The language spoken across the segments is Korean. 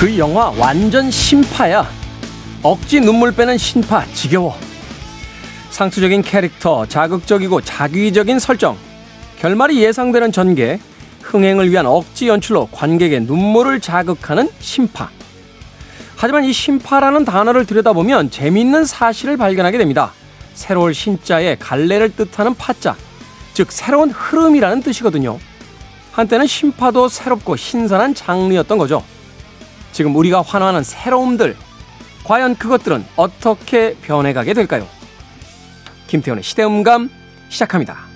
그 영화 완전 신파야. 억지 눈물 빼는 신파 지겨워. 상투적인 캐릭터, 자극적이고 자기적인 설정, 결말이 예상되는 전개, 흥행을 위한 억지 연출로 관객의 눈물을 자극하는 신파. 하지만 이 신파라는 단어를 들여다보면 재미있는 사실을 발견하게 됩니다. 새로울 신자의 갈래를 뜻하는 파자, 즉 새로운 흐름이라는 뜻이거든요. 한때는 신파도 새롭고 신선한 장르였던 거죠. 지금 우리가 환호하는 새로움들, 과연 그것들은 어떻게 변해가게 될까요? 김태훈의 시대음감 시작합니다.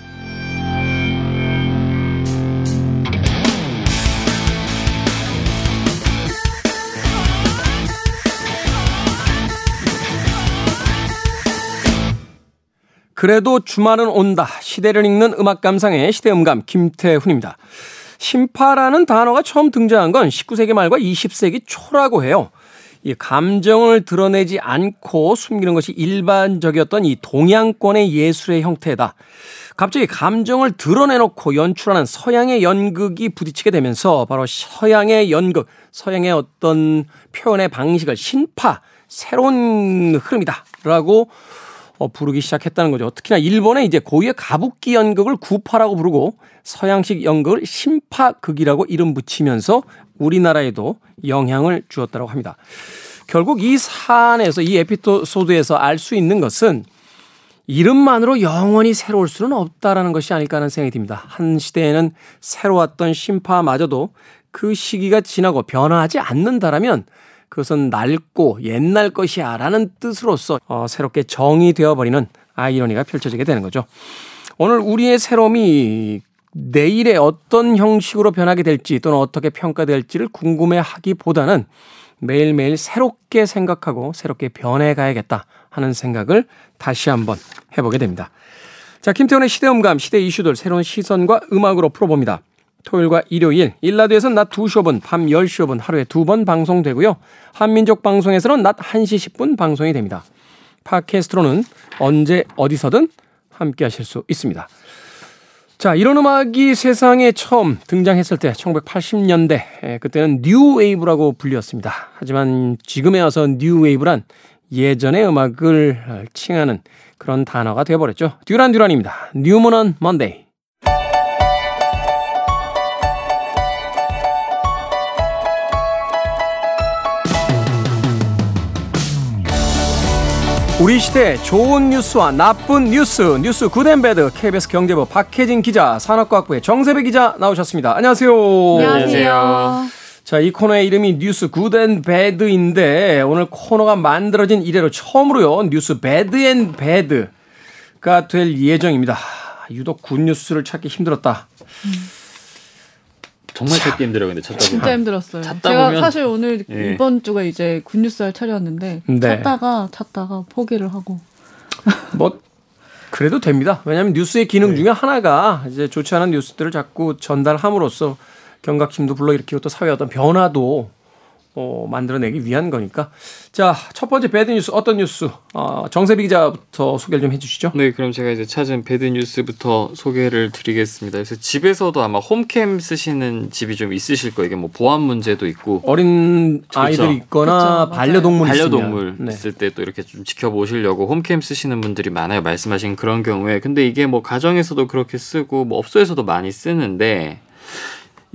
그래도 주말은 온다. 시대를 읽는 음악 감상의 시대음감 김태훈입니다. 심파라는 단어가 처음 등장한 건 19세기 말과 20세기 초라고 해요. 이 감정을 드러내지 않고 숨기는 것이 일반적이었던 이 동양권의 예술의 형태다. 갑자기 감정을 드러내놓고 연출하는 서양의 연극이 부딪히게 되면서 바로 서양의 연극, 서양의 어떤 표현의 방식을 신파, 새로운 흐름이다라고 어, 부르기 시작했다는 거죠. 특히나 일본의 이제 고유의 가부키 연극을 구파라고 부르고 서양식 연극을 심파극이라고 이름 붙이면서 우리나라에도 영향을 주었다고 합니다. 결국 이 사안에서 이 에피소드에서 알 수 있는 것은 이름만으로 영원히 새로울 수는 없다라는 것이 아닐까 하는 생각이 듭니다. 한 시대에는 새로웠던 심파마저도 그 시기가 지나고 변화하지 않는다라면 그것은 낡고 옛날 것이야 라는 뜻으로서 어, 새롭게 정의되어 버리는 아이러니가 펼쳐지게 되는 거죠. 오늘 우리의 새로움이 내일의 어떤 형식으로 변하게 될지 또는 어떻게 평가될지를 궁금해 하기보다는 매일매일 새롭게 생각하고 새롭게 변해가야겠다 하는 생각을 다시 한번 해보게 됩니다. 자, 김태훈의 시대음감, 시대 이슈들 새로운 시선과 음악으로 풀어봅니다. 토요일과 일요일, 1라디오에서는 낮 2시 5분, 밤 10시 5분 하루에 두 번 방송되고요. 한민족 방송에서는 낮 1시 10분 방송이 됩니다. 팟캐스트로는 언제 어디서든 함께 하실 수 있습니다. 자, 이런 음악이 세상에 처음 등장했을 때 1980년대 그때는 뉴 웨이브라고 불렸습니다. 하지만 지금에 와서 뉴 웨이브란 예전의 음악을 칭하는 그런 단어가 되어버렸죠. 듀란 듀란입니다. New Moon on Monday. 우리 시대 좋은 뉴스와 나쁜 뉴스 뉴스 good and bad KBS 경제부 박혜진 기자 산업과학부의 정세배 기자 나오셨습니다. 안녕하세요. 안녕하세요. 자, 이 코너의 이름이 뉴스 good and bad인데 오늘 코너가 만들어진 이래로 처음으로요. 뉴스 bad and bad가 될 예정입니다. 유독 good 뉴스를 찾기 힘들었다. 음. 정말 찾기 힘들어요. 근데 찾다 보면 진짜 힘들었어요. 찾다 제가 보면... 사실 오늘 예. 이번 주가 이제 good news 할 차례였는데 네. 찾다가 찾다가 포기를 하고 뭐 그래도 됩니다. 왜냐하면 뉴스의 기능 네. 중에 하나가 이제 좋지 않은 뉴스들을 자꾸 전달함으로써 경각심도 불러일으키고 또 사회 어떤 변화도 어, 만들어내기 위한 거니까. 자, 첫 번째 bad news 어떤 뉴스? 어, 정세비 기자부터 소개를 좀 해주시죠. 네, 그럼 제가 이제 찾은 bad news부터 소개를 드리겠습니다. 그래서 집에서도 아마 home cam 쓰시는 집이 좀 있으실 거예요. 이게 뭐 보안 문제도 있고 어린 아이들 있거나 그렇죠. 반려동물 반려동물 네. 있을 때 또 이렇게 좀 지켜보시려고 home cam 쓰시는 분들이 많아요. 말씀하신 그런 경우에 근데 이게 뭐 가정에서도 그렇게 쓰고 뭐 업소에서도 많이 쓰는데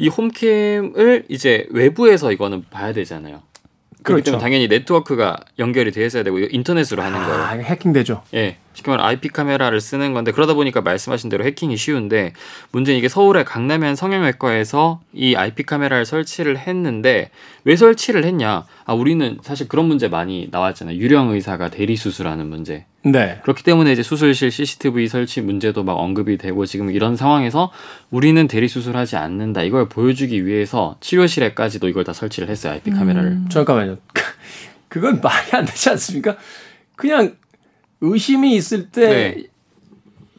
이 홈캠을 이제 외부에서 이거는 봐야 되잖아요. 그렇기 때문에 당연히 네트워크가 연결이 돼 있어야 되고 인터넷으로 하는 거예요. 아, 해킹되죠. 예. 쉽게 말해 IP 카메라를 쓰는 건데 그러다 보니까 말씀하신 대로 해킹이 쉬운데 문제는 이게 서울의 강남의 한 성형외과에서 이 IP 카메라를 설치를 했는데 왜 설치를 했냐? 아 우리는 사실 그런 문제 많이 나왔잖아요. 유령 의사가 대리 수술하는 문제. 네. 그렇기 때문에 이제 수술실 CCTV 설치 문제도 막 언급이 되고 지금 이런 상황에서 우리는 대리 수술하지 않는다. 이걸 보여주기 위해서 치료실에까지도 이걸 다 설치를 했어요. IP 카메라를. 음. 잠깐만요. 그건 말이 안 되지 않습니까? 그냥 의심이 있을 때 네.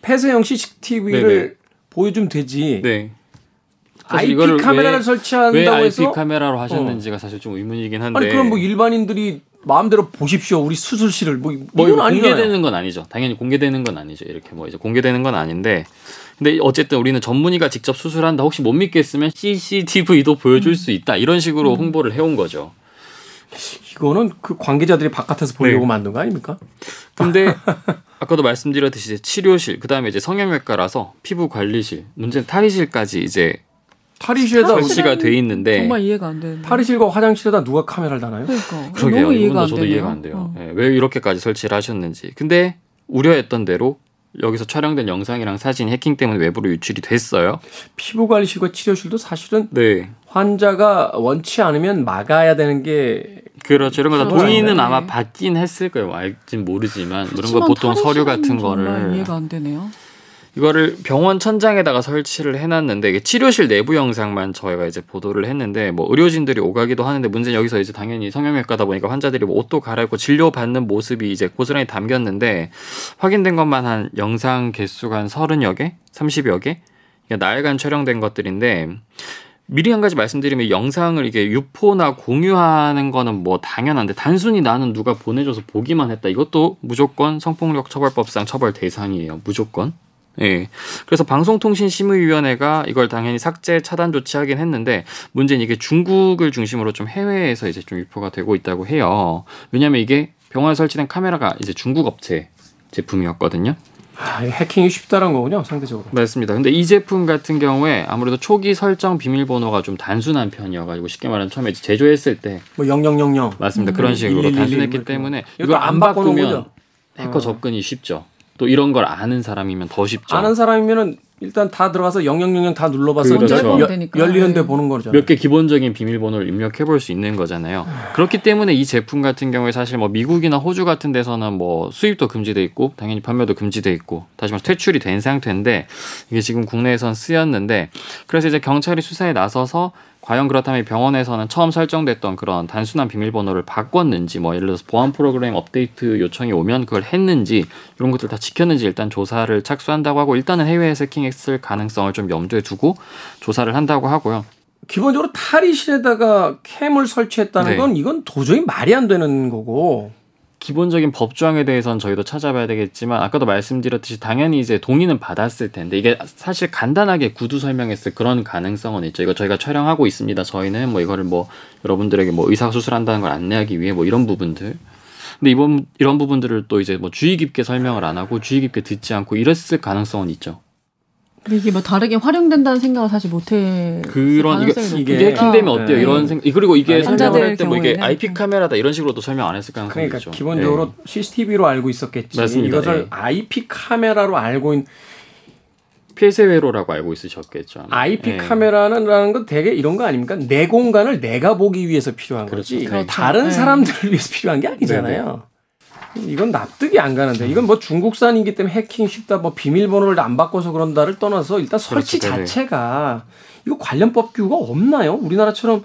폐쇄형 CCTV를 네네. 보여주면 되지. 네. IP 카메라를 왜, 설치한다고 왜 해서 IP 카메라로 하셨는지가 어. 사실 좀 의문이긴 한데. 아니 그럼 뭐 일반인들이 마음대로 보십시오. 우리 수술실을 뭐, 뭐 이건 공개되는 건 아니죠. 당연히 공개되는 건 아니죠. 이렇게 뭐 이제 공개되는 건 아닌데. 근데 어쨌든 우리는 전문의가 직접 수술한다. 혹시 못 믿겠으면 CCTV도 보여줄 음. 수 있다. 이런 식으로 음. 홍보를 해온 거죠. 이거는 그 관계자들이 바깥에서 보려고 네. 만든 거 아닙니까? 근데 아까도 말씀드렸듯이 치료실 그다음에 이제 성형외과라서 피부 관리실 문제는 탈의실까지 이제 탈의실에다 설치가 돼 있는데 정말 이해가 안 되는데 탈의실과 화장실에다 누가 카메라를 다나요? 그러니까 그러게요. 너무 이해가 안 저도 되네요. 이해가 안 돼요. 어. 네, 왜 이렇게까지 설치를 하셨는지. 근데 우려했던 대로 여기서 촬영된 영상이랑 사진 해킹 때문에 외부로 유출이 됐어요. 피부 관리실과 치료실도 사실은 네. 환자가 원치 않으면 막아야 되는 게 그렇죠. 이런 거 동의는 네. 아마 받긴 했을 거예요. 알진 모르지만 이런 거 보통 서류 같은 거를 이해가 안 되네요. 이거를 병원 천장에다가 설치를 해놨는데 이게 치료실 내부 영상만 저희가 이제 보도를 했는데 뭐 의료진들이 오가기도 하는데 문제는 여기서 이제 당연히 성형외과다 보니까 환자들이 뭐 옷도 갈아입고 진료 받는 모습이 이제 고스란히 담겼는데 확인된 것만 한 영상 개수가 한 서른 여 개, 삼십 여 개? 나흘간 촬영된 것들인데 미리 한 가지 말씀드리면 영상을 이게 유포나 공유하는 거는 뭐 당연한데 단순히 나는 누가 보내줘서 보기만 했다. 이것도 무조건 성폭력 처벌법상 처벌 대상이에요. 무조건 예. 그래서 방송통신심의위원회가 이걸 당연히 삭제 차단 조치하긴 했는데 문제는 이게 중국을 중심으로 좀 해외에서 이제 좀 유포가 되고 있다고 해요. 왜냐하면 이게 병원에 설치된 카메라가 이제 중국 업체 제품이었거든요. 아, 해킹이 쉽다는 거군요, 상대적으로. 맞습니다. 근데 이 제품 같은 경우에 아무래도 초기 설정 비밀번호가 좀 단순한 편이어가지고 쉽게 말하면 처음에 제조했을 때 뭐 0000 맞습니다. 음, 그런 식으로 111, 단순했기 때문에 이걸 안 바꾸면 해커 어. 접근이 쉽죠. 또 이런 걸 아는 사람이면 더 쉽죠. 아는 사람이면은 일단 다 들어가서 0000다 눌러봐서 그렇죠. 열리는데 보는 거죠. 몇 개 기본적인 비밀번호를 입력해 볼 수 있는 거잖아요. 그렇기 때문에 이 제품 같은 경우에 사실 뭐 미국이나 호주 같은 데서는 뭐 수입도 금지돼 있고 당연히 판매도 금지돼 있고 다시 말해 퇴출이 된 상태인데 이게 지금 국내에선 쓰였는데 그래서 이제 경찰이 수사에 나서서 과연 그렇다면 병원에서는 처음 설정됐던 그런 단순한 비밀번호를 바꿨는지 뭐 예를 들어서 보안 프로그램 업데이트 요청이 오면 그걸 했는지 이런 것들 다 지켰는지 일단 조사를 착수한다고 하고 일단은 해외에서 해킹 했을 가능성을 좀 염두에 두고 조사를 한다고 하고요. 기본적으로 탈의실에다가 캠을 설치했다는 네. 건 이건 도저히 말이 안 되는 거고 기본적인 법조항에 대해서는 저희도 찾아봐야 되겠지만 아까도 말씀드렸듯이 당연히 이제 동의는 받았을 텐데 이게 사실 간단하게 구두 설명했을 그런 가능성은 있죠. 이거 저희가 촬영하고 있습니다. 저희는 뭐 이거를 뭐 여러분들에게 뭐 의사 수술한다는 걸 안내하기 위해 뭐 이런 부분들. 근데 이번 이런 부분들을 또 이제 뭐 주의 깊게 설명을 안 하고 주의 깊게 듣지 않고 이랬을 가능성은 있죠. 이게 뭐 다르게 활용된다는 생각을 사실 못해. 그런 이게 이게 해킹되면 어때요? 네. 이런 생각. 그리고 이게 설명을 할 때 뭐 이게 IP 카메라다 이런 식으로도 설명 안 했을 가능성이 그러니까 있죠. 기본적으로 네. CCTV로 알고 있었겠지. 맞습니다. 이것을 네. IP 카메라로 알고 있는 폐쇄 회로라고 알고 있으셨겠죠. 아마. IP 네. 카메라는 건 되게 이런 거 아닙니까? 내 공간을 내가 보기 위해서 필요한 그렇죠. 거지. 그렇죠. 다른 네. 사람들을 위해서 필요한 게 아니잖아요. 이건 납득이 안 가는데 이건 뭐 중국산이기 때문에 해킹 쉽다 뭐 비밀번호를 안 바꿔서 그런다를 떠나서 일단 설치 그렇지, 자체가 이거 관련법 규가 없나요? 우리나라처럼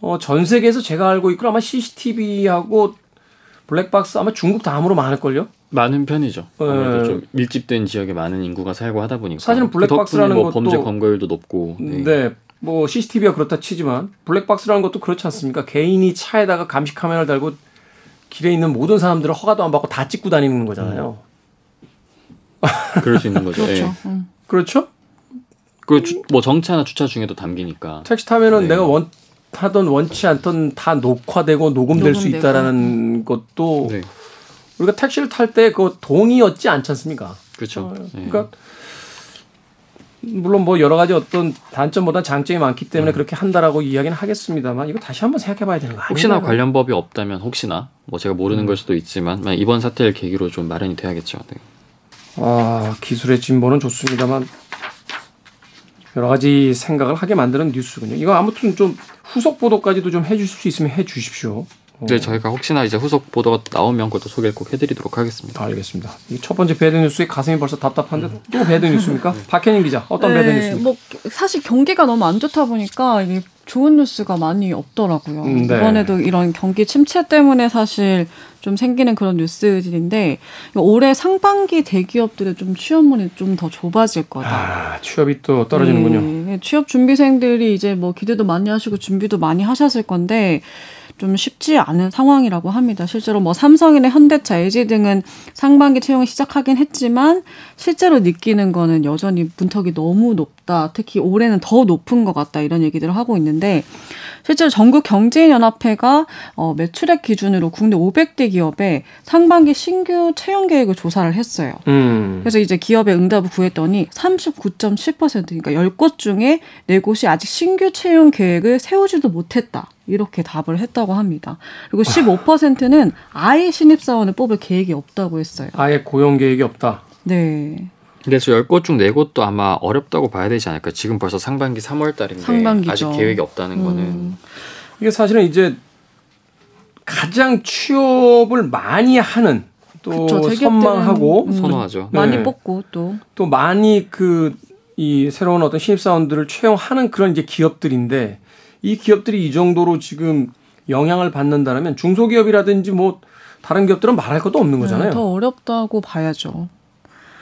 어, 전 세계에서 제가 알고 있고 아마 CCTV하고 블랙박스 아마 중국 다음으로 많을걸요? 많은 편이죠. 아무래도 네. 좀 밀집된 지역에 많은 인구가 살고 하다 보니까 사실은 그 블랙박스라는 그뭐 범죄 검거율도 높고 네. 네. 뭐 CCTV가 그렇다 치지만 블랙박스라는 것도 그렇지 않습니까? 개인이 차에다가 감시 카메라를 달고 길에 있는 모든 사람들을 허가도 안 받고 다 찍고 다니는 거잖아요. 음. 그럴 수 있는 거죠. 그렇죠. 예. 음. 그렇죠? 그뭐 정차나 주차 중에도 담기니까. 택시 타면은 네. 내가 원 하던 원치 않던 다 녹화되고 녹음될 녹음되고. 수 있다라는 것도 네. 우리가 택시를 탈 때 그 동의였지 않지 않습니까? 그렇죠. 어, 그러니까 네. 물론 뭐 여러 가지 어떤 단점보다 장점이 많기 때문에 음. 그렇게 한다라고 이야기는 하겠습니다만 이거 다시 한번 생각해봐야 되는 거 아니에요? 혹시나 관련 법이 없다면 혹시나 뭐 제가 모르는 음. 걸 수도 있지만 이번 사태를 계기로 좀 마련이 돼야겠죠. 네. 아 기술의 진보는 좋습니다만 여러 가지 생각을 하게 만드는 뉴스군요. 이거 아무튼 좀 후속 보도까지도 좀 해주실 수 있으면 해주십시오. 네, 저희가 혹시나 이제 후속 보도가 나오면 그것도 소개를 꼭 해드리도록 하겠습니다. 알겠습니다. 첫 번째 bad news에 가슴이 벌써 답답한데 음. 또 bad news입니까? 네. 박현인 기자, 어떤 네, bad news입니까? 뭐 사실 경기가 너무 안 좋다 보니까 이게 좋은 뉴스가 많이 없더라고요. 음, 네. 이번에도 이런 경기 침체 때문에 사실 좀 생기는 그런 뉴스들인데 올해 상반기 대기업들의 좀 취업문이 좀 더 좁아질 거다. 아, 취업이 또 떨어지는군요. 네, 취업 준비생들이 이제 뭐 기대도 많이 하시고 준비도 많이 하셨을 건데 좀 쉽지 않은 상황이라고 합니다. 실제로 뭐 삼성이나 현대차, LG 등은 상반기 채용을 시작하긴 했지만 실제로 느끼는 거는 여전히 문턱이 너무 높다. 특히 올해는 더 높은 것 같다. 이런 얘기들을 하고 있는데 실제로 전국 경제인연합회가 어, 매출액 기준으로 국내 500대 기업에 상반기 신규 채용 계획을 조사를 했어요. 음. 그래서 이제 기업의 응답을 구했더니 39.7% 그러니까 10곳 중에 4곳이 아직 신규 채용 계획을 세우지도 못했다. 이렇게 답을 했다고 합니다. 그리고 15%는 아예 신입사원을 뽑을 계획이 없다고 했어요. 아예 고용 계획이 없다. 네. 그래서 10곳 중 4곳도 아마 어렵다고 봐야 되지 않을까. 지금 벌써 상반기 3월 달인데 상반기죠. 아직 계획이 없다는 음. 거는 이게 사실은 이제 가장 취업을 많이 하는 또 그쵸, 선망하고 음, 선호하죠. 많이 네. 뽑고 또 또 많이 그 이 새로운 어떤 신입 사원들을 채용하는 그런 이제 기업들인데 이 기업들이 이 정도로 지금 영향을 받는다면 중소기업이라든지 뭐 다른 기업들은 말할 것도 없는 네, 거잖아요. 네, 더 어렵다고 봐야죠.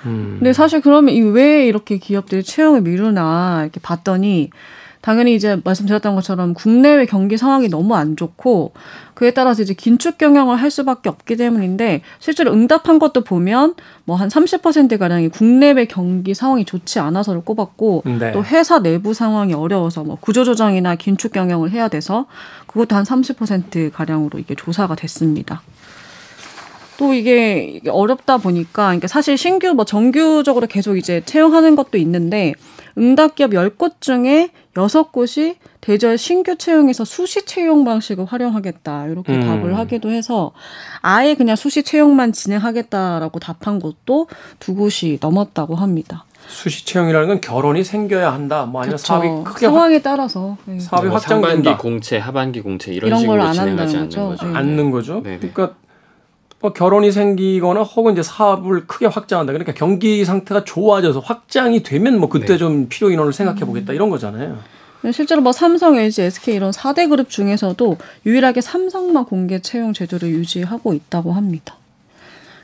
음. 근데 사실 그러면 왜 이렇게 기업들이 채용을 미루나 이렇게 봤더니 당연히 이제 말씀드렸던 것처럼 국내외 경기 상황이 너무 안 좋고 그에 따라서 이제 긴축 경영을 할 수밖에 없기 때문인데 실제로 응답한 것도 보면 뭐 한 30% 가량이 국내외 경기 상황이 좋지 않아서를 꼽았고 네. 또 회사 내부 상황이 어려워서 뭐 구조조정이나 긴축 경영을 해야 돼서 그것도 한 30% 가량으로 이게 조사가 됐습니다. 또 이게 어렵다 보니까 그러니까 사실 신규 뭐 정규적으로 계속 이제 채용하는 것도 있는데 응답기업 10곳 중에 6곳이 대절 신규 채용에서 수시 채용 방식을 활용하겠다. 이렇게 음. 답을 하기도 해서 아예 그냥 수시 채용만 진행하겠다라고 답한 곳도 두 곳이 넘었다고 합니다. 수시 채용이라는 건 결혼이 생겨야 한다. 뭐 아니면 그쵸. 사업이 크게 상황에 따라서 네. 사업이 뭐 확장된다. 상반기 공채, 하반기 공채 이런, 이런 식으로 진행하지 않는 거죠. 거죠. 네. 않는 거죠. 네네. 그러니까 뭐 결혼이 생기거나 혹은 이제 사업을 크게 확장한다. 그러니까 경기 상태가 좋아져서 확장이 되면 뭐 그때 네. 좀 필요 인원을 생각해 보겠다 이런 거잖아요. 네, 실제로 뭐 삼성, LG, SK 이런 4대 그룹 중에서도 유일하게 삼성만 공개 채용 제도를 유지하고 있다고 합니다.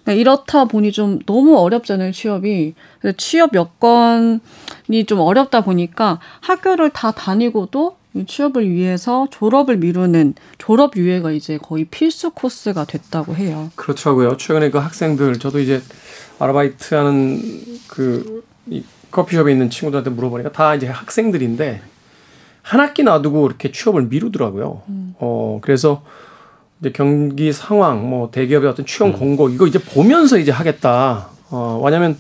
그러니까 이렇다 보니 좀 너무 어렵잖아요, 취업이. 취업 여건이 좀 어렵다 보니까 학교를 다 다니고도 취업을 위해서 졸업을 미루는 졸업 유예가 이제 거의 필수 코스가 됐다고 해요. 그렇더라고요. 최근에 그 학생들 저도 이제 아르바이트 하는 그이 커피숍에 있는 친구들한테 물어보니까 다 이제 학생들인데 한 학기 놔두고 이렇게 취업을 미루더라고요. 음. 어, 그래서 이제 경기 상황, 뭐 대기업의 어떤 취업 음. 공고 이거 이제 보면서 이제 하겠다. 어, 왜냐면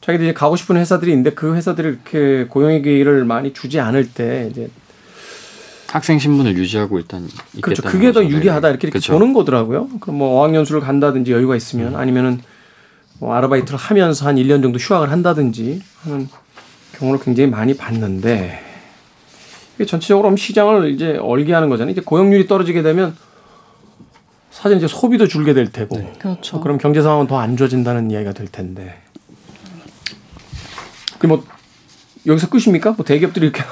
자기들이 이제 가고 싶은 회사들이 있는데 그 회사들이 이렇게 고용의 기회를 많이 주지 않을 때 이제 학생 신분을 유지하고 일단 그렇죠. 그게 더 유리하다 이렇게, 이렇게 그렇죠. 보는 거더라고요. 그럼 뭐 어학연수를 간다든지 여유가 있으면 음. 아니면은 뭐 아르바이트를 하면서 한 1년 정도 휴학을 한다든지 하는 경우를 굉장히 많이 봤는데 이게 전체적으로 시장을 이제 얼게 하는 거잖아요. 이제 고용률이 떨어지게 되면 사실 이제 소비도 줄게 될 테고 네. 그렇죠. 그럼 경제 상황은 더 안 좋아진다는 이야기가 될 텐데. 그뭐 여기서 끝입니까? 뭐 대기업들이 이렇게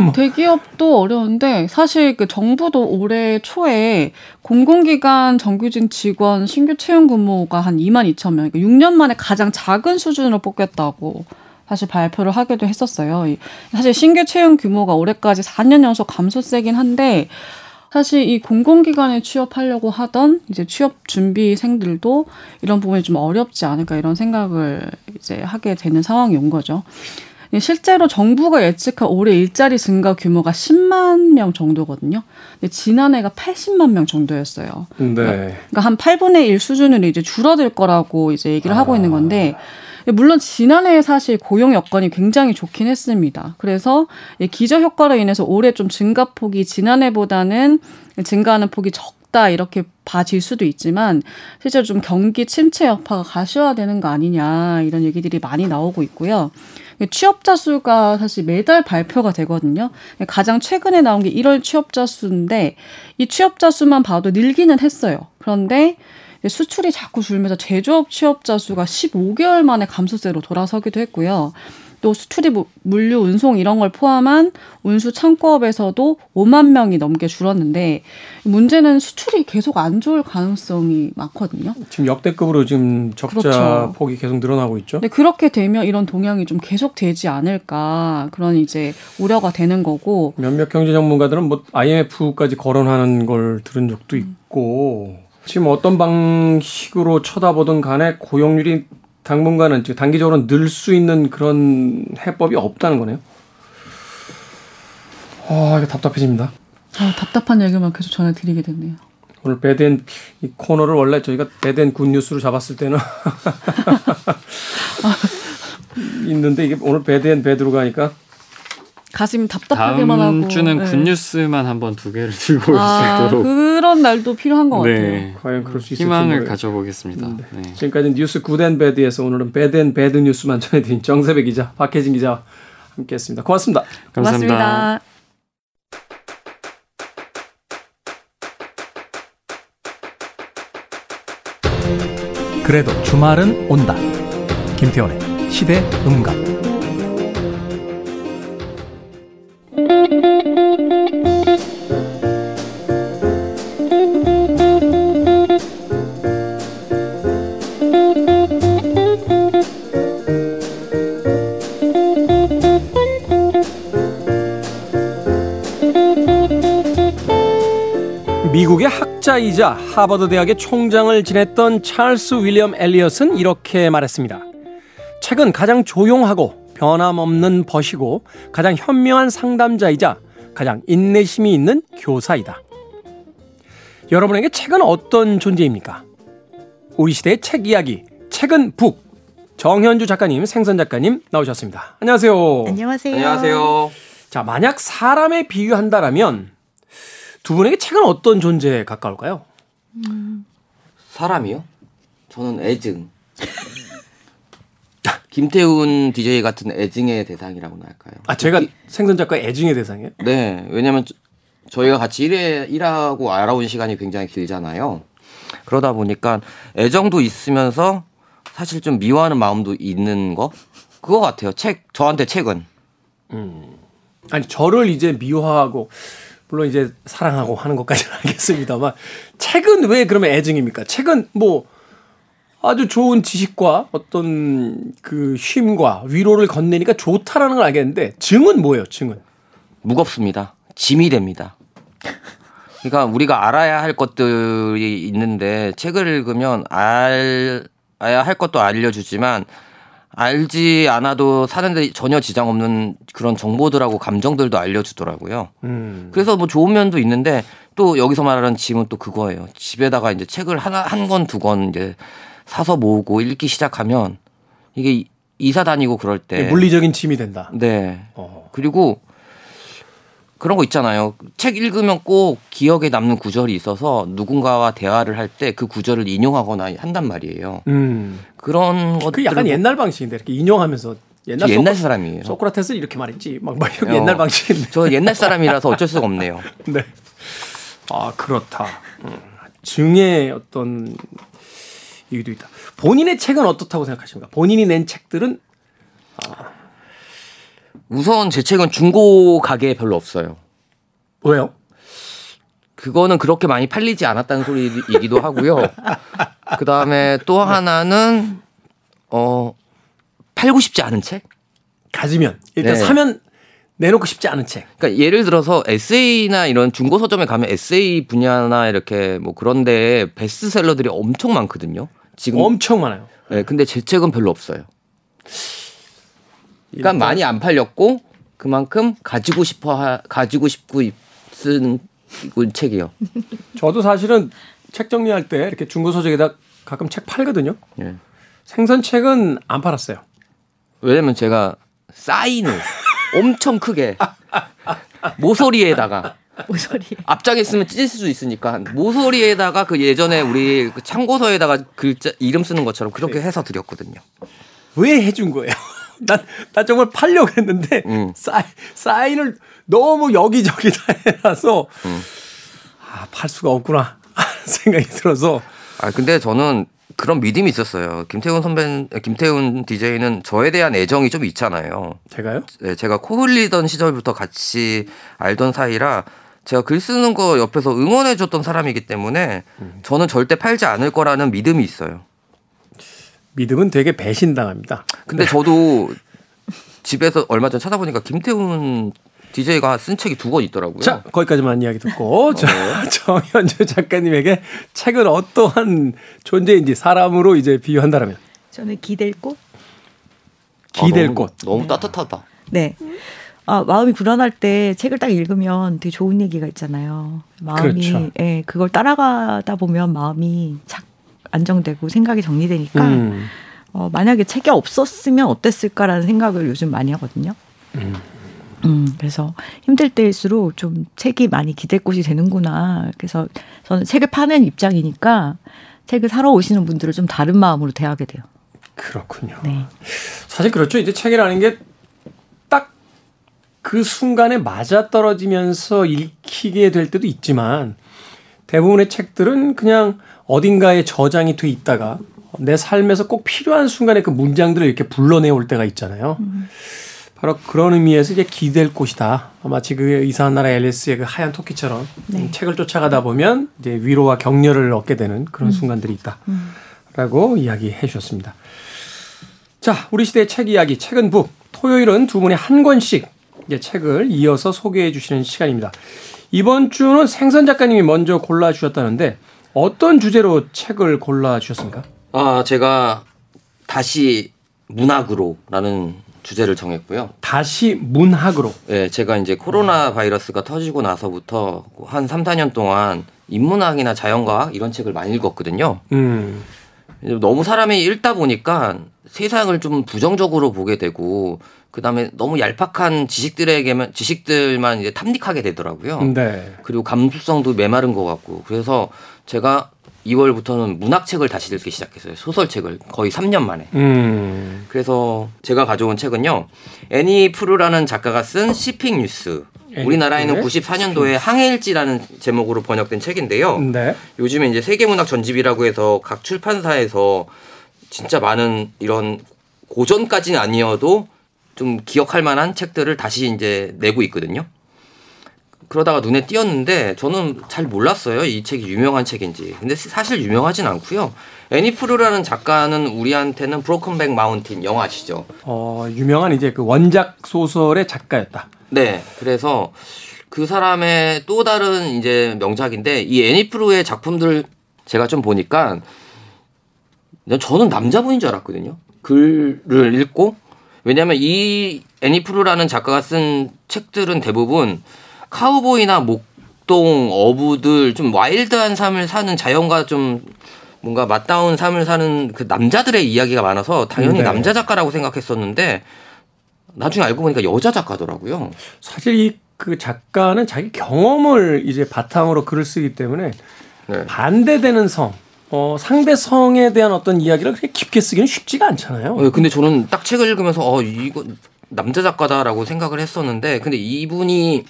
뭐. 대기업도 어려운데 사실 그 정부도 올해 초에 공공기관 정규직 직원 신규 채용 규모가 한 2만 2천 명, 그러니까 6년 만에 가장 작은 수준으로 뽑겠다고 사실 발표를 하기도 했었어요. 사실 신규 채용 규모가 올해까지 4년 연속 감소세긴 한데 사실 이 공공기관에 취업하려고 하던 이제 취업 준비생들도 이런 부분이 좀 어렵지 않을까 이런 생각을 이제 하게 되는 상황이 온 거죠. 실제로 정부가 예측한 올해 일자리 증가 규모가 10만 명 정도거든요. 근데 지난해가 80만 명 정도였어요. 네. 그러니까 한 8분의 1 수준으로 이제 줄어들 거라고 이제 얘기를 아. 하고 있는 건데 물론 지난해 사실 고용 여건이 굉장히 좋긴 했습니다. 그래서 기저 효과로 인해서 올해 좀 증가폭이 지난해보다는 증가하는 폭이 적다 이렇게 봐질 수도 있지만 실제로 좀 경기 침체 여파가 가시화되는 거 아니냐 이런 얘기들이 많이 나오고 있고요. 취업자 수가 사실 매달 발표가 되거든요. 가장 최근에 나온 게 1월 취업자 수인데 이 취업자 수만 봐도 늘기는 했어요. 그런데 수출이 자꾸 줄면서 제조업 취업자 수가 15개월 만에 감소세로 돌아서기도 했고요. 또 수출이 물류, 운송 이런 걸 포함한 운수 창고업에서도 5만 명이 넘게 줄었는데 문제는 수출이 계속 안 좋을 가능성이 많거든요. 지금 역대급으로 지금 적자 그렇죠. 폭이 계속 늘어나고 있죠. 네, 그렇게 되면 이런 동향이 좀 계속되지 않을까 그런 이제 우려가 되는 거고 몇몇 경제 전문가들은 뭐 IMF까지 거론하는 걸 들은 적도 음. 있고 지금 어떤 방식으로 쳐다보든 간에 고용률이 당분간은 단기적으로 늘 수 있는 그런 해법이 없다는 거네요. 아, 이거 답답해집니다. 아, 답답한 얘기만 계속 전해드리게 됐네요. 오늘 bad and 이 코너를 원래 저희가 bad and good news로 잡았을 때는 있는데 이게 오늘 bad and bad로 가니까 가슴이 답답하게만 다음 하고. 주는 네. good news만 한번 두 개를 들고 올수 아, 있도록 그런 날도 필요한 것 같아요. 네. 과연 그럴 수 있을지 희망을 가져보겠습니다. 네. 네. 지금까지 news good and bad에서 오늘은 bad and bad news만 전해드린 정세배 기자, 박혜진 기자와 함께했습니다. 고맙습니다. 감사합니다. 고맙습니다. 그래도 주말은 온다. 김태원의 시대 음감. 학자이자 하버드 대학의 총장을 지냈던 찰스 윌리엄 엘리엇은 이렇게 말했습니다. 책은 가장 조용하고 변함없는 벗이고 가장 현명한 상담자이자 가장 인내심이 있는 교사이다. 여러분에게 책은 어떤 존재입니까? 우리 시대의 책 이야기, 책은 북. 정현주 작가님, 생선 작가님 나오셨습니다. 안녕하세요. 안녕하세요. 안녕하세요. 자, 만약 사람에 비유한다라면 두 분에게 책은 어떤 존재에 가까울까요? 사람이요? 저는 애증. 김태훈 DJ 같은 애증의 대상이라고나 할까요? 아, 제가 생선 작가 애증의 대상이에요? 네, 왜냐면 저- 저희가 같이 일해, 일하고 알아온 시간이 굉장히 길잖아요. 그러다 보니까 애정도 있으면서 사실 좀 미워하는 마음도 있는 거? 그거 같아요. 책, 저한테 책은. 아니, 저를 이제 미워하고, 물론 이제 사랑하고 하는 것까지는 알겠습니다만, 책은 왜 그러면 애증입니까? 책은 뭐, 아주 좋은 지식과 어떤 그 쉼과 위로를 건네니까 좋다라는 걸 알겠는데, 증은 뭐예요, 증은? 무겁습니다. 짐이 됩니다. 그러니까 우리가 알아야 할 것들이 있는데 책을 읽으면 알아야 할 것도 알려주지만 알지 않아도 사는데 전혀 지장 없는 그런 정보들하고 감정들도 알려주더라고요. 음. 그래서 뭐 좋은 면도 있는데 또 여기서 말하는 짐은 또 그거예요. 집에다가 이제 책을 하나 한 권 두권 이제 사서 모으고 읽기 시작하면 이게 이- 이사 다니고 그럴 때 물리적인 짐이 된다. 네. 어. 그리고 그런 거 있잖아요. 책 읽으면 꼭 기억에 남는 구절이 있어서 누군가와 대화를 할 때 그 구절을 인용하거나 한단 말이에요. 음. 그런 것들 그 약간 옛날 방식인데, 이렇게 인용하면서 옛날, 옛날 소크- 사람이에요. 소크라테스 이렇게 말했지. 막, 막 어. 옛날 방식인데. 저 옛날 사람이라서 어쩔 수가 없네요. 네. 아, 그렇다. 음, 증의 어떤 이유도 있다. 본인의 책은 어떻다고 생각하십니까? 본인이 낸 책들은 우선 제 책은 중고 가게에 별로 없어요. 왜요? 그거는 그렇게 많이 팔리지 않았다는 소리이기도 하고요. 그 다음에 또 하나는 어 팔고 싶지 않은 책. 가지면 일단 네. 사면 내놓고 싶지 않은 책. 그러니까 예를 들어서 에세이나 이런 중고 서점에 가면 에세이 분야나 이렇게 뭐 그런데 베스트셀러들이 엄청 많거든요. 지금 엄청 많아요. 네, 근데 제 책은 별로 없어요. 그러니까 일단- 많이 안 팔렸고 그만큼 가지고 싶어 하, 가지고 싶고 쓴 책이요. 저도 사실은 책 정리할 때 이렇게 중고 서적에다 가끔 책 팔거든요. 예. 생선책은 안 팔았어요. 왜냐면 제가 사인을 엄청 크게 모서리에다가 모서리. 앞장에 쓰면 찢을 수 있으니까 모서리에다가 그 예전에 우리 그 참고서에다가 글자 이름 쓰는 것처럼 그렇게 해서 드렸거든요. 왜 해준 거예요? 난, 난 정말 팔려고 했는데, 음. 사인, 사인을 너무 여기저기 다 해놔서, 아, 팔 수가 없구나. 생각이 들어서, 아 근데 저는 그런 믿음이 있었어요. 김태훈 선배, 김태훈 DJ는 저에 대한 애정이 좀 있잖아요. 제가요? 네, 제가 코 흘리던 시절부터 같이 알던 사이라 제가 글 쓰는 거 옆에서 응원해줬던 사람이기 때문에 저는 절대 팔지 않을 거라는 믿음이 있어요. 믿음은 되게 배신당합니다. 근데 저도 집에서 얼마 전 찾아보니까 김태훈 DJ가 쓴 책이 두 권 있더라고요. 자, 거기까지만 이야기 듣고, 자, 정현주 작가님에게 책은 어떠한 존재인지 사람으로 이제 비유한다면, 저는 기댈 꽃. 아, 기댈 너무- 꽃. 너무 따뜻하다. 네. 아, 마음이 불안할 때 책을 딱 읽으면 되게 좋은 얘기가 있잖아요. 마음이 그렇죠. 예, 그걸 따라가다 보면 마음이 착 안정되고 생각이 정리되니까 음. 어, 만약에 책이 없었으면 어땠을까라는 생각을 요즘 많이 하거든요. 음. 음, 그래서 힘들 때일수록 좀 책이 많이 기댈 곳이 되는구나. 그래서 저는 책을 파는 입장이니까 책을 사러 오시는 분들을 좀 다른 마음으로 대하게 돼요. 그렇군요. 네. 사실 그렇죠. 이제 책이라는 게 딱 그 순간에 맞아 떨어지면서 읽히게 될 때도 있지만 대부분의 책들은 그냥 어딘가에 저장이 돼 있다가 내 삶에서 꼭 필요한 순간에 그 문장들을 이렇게 불러내올 때가 있잖아요. 음. 바로 그런 의미에서 이제 기댈 곳이다. 마치 그 이상한 나라 앨리스의 그 하얀 토끼처럼 네. 책을 쫓아가다 보면 이제 위로와 격려를 얻게 되는 그런 음. 순간들이 있다. 음. 라고 이야기해 주셨습니다. 자, 우리 시대의 책 이야기, 책은 북. 토요일은 두 분이 한 권씩 이제 책을 이어서 소개해 주시는 시간입니다. 이번 주는 생선 작가님이 먼저 골라 주셨다는데 어떤 주제로 책을 골라 주셨습니까? 아, 제가 다시 문학으로라는 주제를 정했고요. 다시 문학으로. 네, 제가 이제 코로나 바이러스가 터지고 나서부터 한 3, 4년 동안 인문학이나 자연과학 이런 책을 많이 읽었거든요. 음. 너무 사람이 읽다 보니까 세상을 좀 부정적으로 보게 되고 그다음에 너무 얄팍한 지식들에게만 지식들만 이제 탐닉하게 되더라고요. 네. 그리고 감수성도 메마른 것 같고 그래서 제가 2월부터는 문학책을 다시 읽기 시작했어요. 소설책을 거의 3년 만에. 음. 그래서 제가 가져온 책은요. 애니 프루라는 작가가 쓴 시핑 뉴스. 우리나라에는 94년도에 항해일지라는 제목으로 번역된 책인데요. 네. 요즘에 이제 세계문학 전집이라고 해서 각 출판사에서 진짜 많은 이런 고전까지는 아니어도 좀 기억할 만한 책들을 다시 이제 내고 있거든요. 그러다가 눈에 띄었는데 저는 잘 몰랐어요. 이 책이 유명한 책인지. 근데 사실 유명하진 않고요. 애니프루라는 작가는 우리한테는 브로큰백 마운틴 영화 아시죠? 어, 유명한 이제 그 원작 소설의 작가였다. 네. 그래서 그 사람의 또 다른 이제 명작인데 이 애니프루의 작품들 제가 좀 보니까 저는 남자분인 줄 알았거든요. 글을 읽고 왜냐하면 이 애니프루라는 작가가 쓴 책들은 대부분 카우보이나 목동 어부들 좀 와일드한 삶을 사는 자연과 좀 뭔가 맞다운 삶을 사는 그 남자들의 이야기가 많아서 당연히 네. 남자 작가라고 생각했었는데 나중에 알고 보니까 여자 작가더라고요. 사실 이 그 작가는 자기 경험을 이제 바탕으로 글을 쓰기 때문에 네. 반대되는 성, 어, 상대 성에 대한 어떤 이야기를 그렇게 깊게 쓰기는 쉽지가 않잖아요. 네, 근데 저는 딱 책을 읽으면서 어 이거 남자 작가다라고 생각을 했었는데 근데 이분이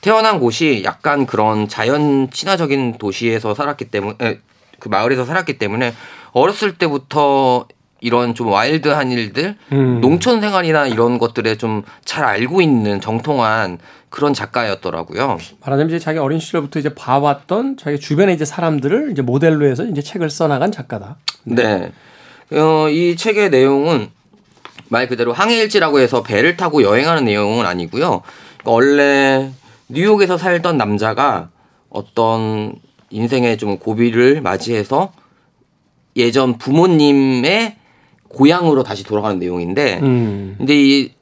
태어난 곳이 약간 그런 자연 친화적인 도시에서 살았기 때문에 그 마을에서 살았기 때문에 어렸을 때부터 이런 좀 와일드한 일들, 음. 농촌 생활이나 이런 것들에 좀 잘 알고 있는 정통한 그런 작가였더라고요. 말하자면 이제 자기 어린 시절부터 이제 봐왔던 자기 주변의 이제 사람들을 이제 모델로 해서 이제 책을 써나간 작가다. 네. 네. 어, 이 책의 내용은 말 그대로 항해일지라고 해서 배를 타고 여행하는 내용은 아니고요. 원래 뉴욕에서 살던 남자가 어떤 인생의 좀 고비를 맞이해서 예전 부모님의 고향으로 다시 돌아가는 내용인데, 음. 근데 이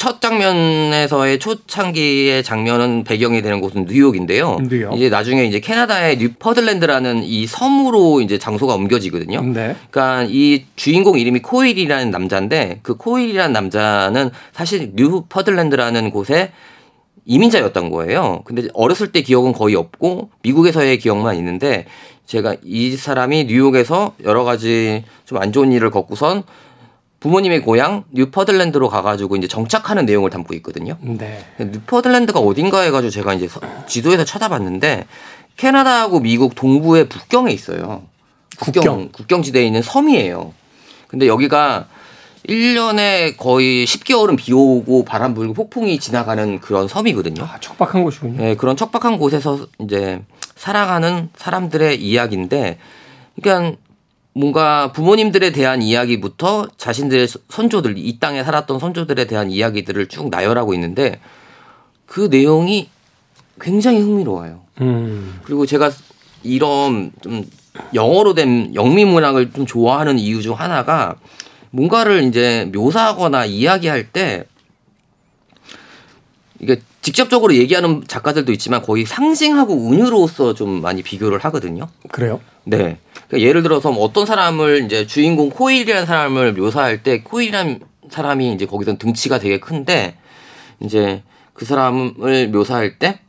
첫 장면에서의 초창기의 장면은 배경이 되는 곳은 뉴욕인데요. 뉴욕. 이제 나중에 이제 캐나다의 뉴퍼들랜드라는 이 섬으로 이제 장소가 옮겨지거든요. 네. 그러니까 이 주인공 이름이 코일이라는 남자인데 그 코일이라는 남자는 사실 뉴퍼들랜드라는 곳에 이민자였던 거예요. 근데 어렸을 때 기억은 거의 없고 미국에서의 기억만 있는데 제가 이 사람이 뉴욕에서 여러 가지 좀 안 좋은 일을 겪고선 부모님의 고향 뉴퍼들랜드로 가가지고 이제 정착하는 내용을 담고 있거든요. 네. 뉴퍼들랜드가 어딘가 해가지고 제가 이제 지도에서 찾아봤는데 캐나다하고 미국 동부의 북경에 있어요. 국경 국경, 국경 지대에 있는 섬이에요. 근데 여기가 1년에 거의 10개월은 비 오고 바람 불고 폭풍이 지나가는 그런 섬이거든요. 아, 척박한 곳이군요. 네, 그런 척박한 곳에서 이제 살아가는 사람들의 이야기인데, 그러니까 뭔가 부모님들에 대한 이야기부터 자신들의 선조들, 이 땅에 살았던 선조들에 대한 이야기들을 쭉 나열하고 있는데, 그 내용이 굉장히 흥미로워요. 음. 그리고 제가 이런 좀 영어로 된 영미 문학을 좀 좋아하는 이유 중 하나가 뭔가를 이제 묘사하거나 이야기할 때 이게 직접적으로 얘기하는 작가들도 있지만 거의 상징하고 운유로서 좀 많이 비교를 하거든요. 그래요? 네. 그러니까 예를 들어서 뭐 어떤 사람을 이제 주인공 코일이라는 사람을 묘사할 때 코일이라는 사람이 이제 거기서 등치가 되게 큰데 이제 그 사람을 묘사할 때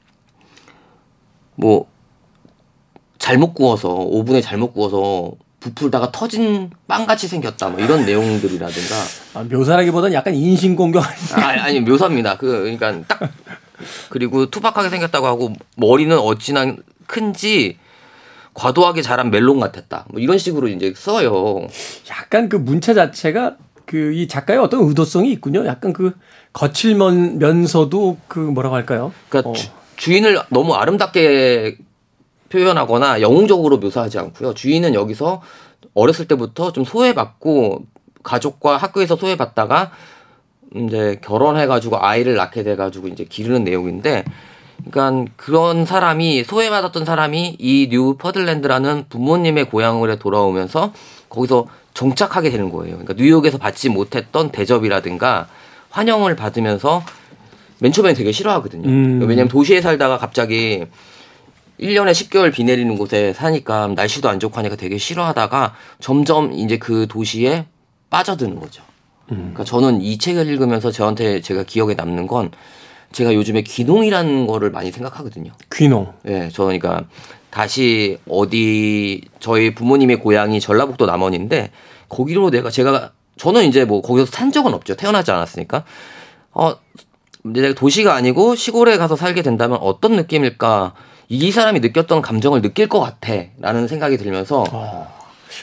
뭐 잘못 구워서 오븐에 잘못 구워서 부풀다가 터진 빵같이 생겼다 뭐 이런 내용들이라든가 아, 묘사라기보다는 약간 인신공격 아, 아니 묘사입니다. 그 그러니까 딱 그리고 투박하게 생겼다고 하고 머리는 어찌나 큰지 과도하게 자란 멜론 같았다. 뭐 이런 식으로 이제 써요. 약간 그 문체 자체가 그 이 작가의 어떤 의도성이 있군요. 약간 그 거칠면서도 그 뭐라고 할까요? 그러니까 어. 주, 주인을 너무 아름답게 표현하거나 영웅적으로 묘사하지 않고요. 주인은 여기서 어렸을 때부터 좀 소외받고 가족과 학교에서 소외받다가 이제 결혼해가지고 아이를 낳게 돼가지고 이제 기르는 내용인데, 그러니까 그런 사람이 소외받았던 사람이 이 뉴펀들랜드라는 부모님의 고향으로 돌아오면서 거기서 정착하게 되는 거예요. 그러니까 뉴욕에서 받지 못했던 대접이라든가 환영을 받으면서 맨 처음엔 되게 싫어하거든요. 음. 왜냐면 도시에 살다가 갑자기 1년에 10개월 비 내리는 곳에 사니까 날씨도 안 좋고 하니까 되게 싫어하다가 점점 이제 그 도시에 빠져드는 거죠. 그러니까 저는 이 책을 읽으면서 저한테 제가 기억에 남는 건 제가 요즘에 귀농이라는 거를 많이 생각하거든요. 귀농. 예, 저 그러니까 다시 어디 저희 부모님의 고향이 전라북도 남원인데 거기로 내가 제가 저는 이제 뭐 거기서 산 적은 없죠. 태어나지 않았으니까. 어, 내가 도시가 아니고 시골에 가서 살게 된다면 어떤 느낌일까? 이 사람이 느꼈던 감정을 느낄 것 같아라는 생각이 들면서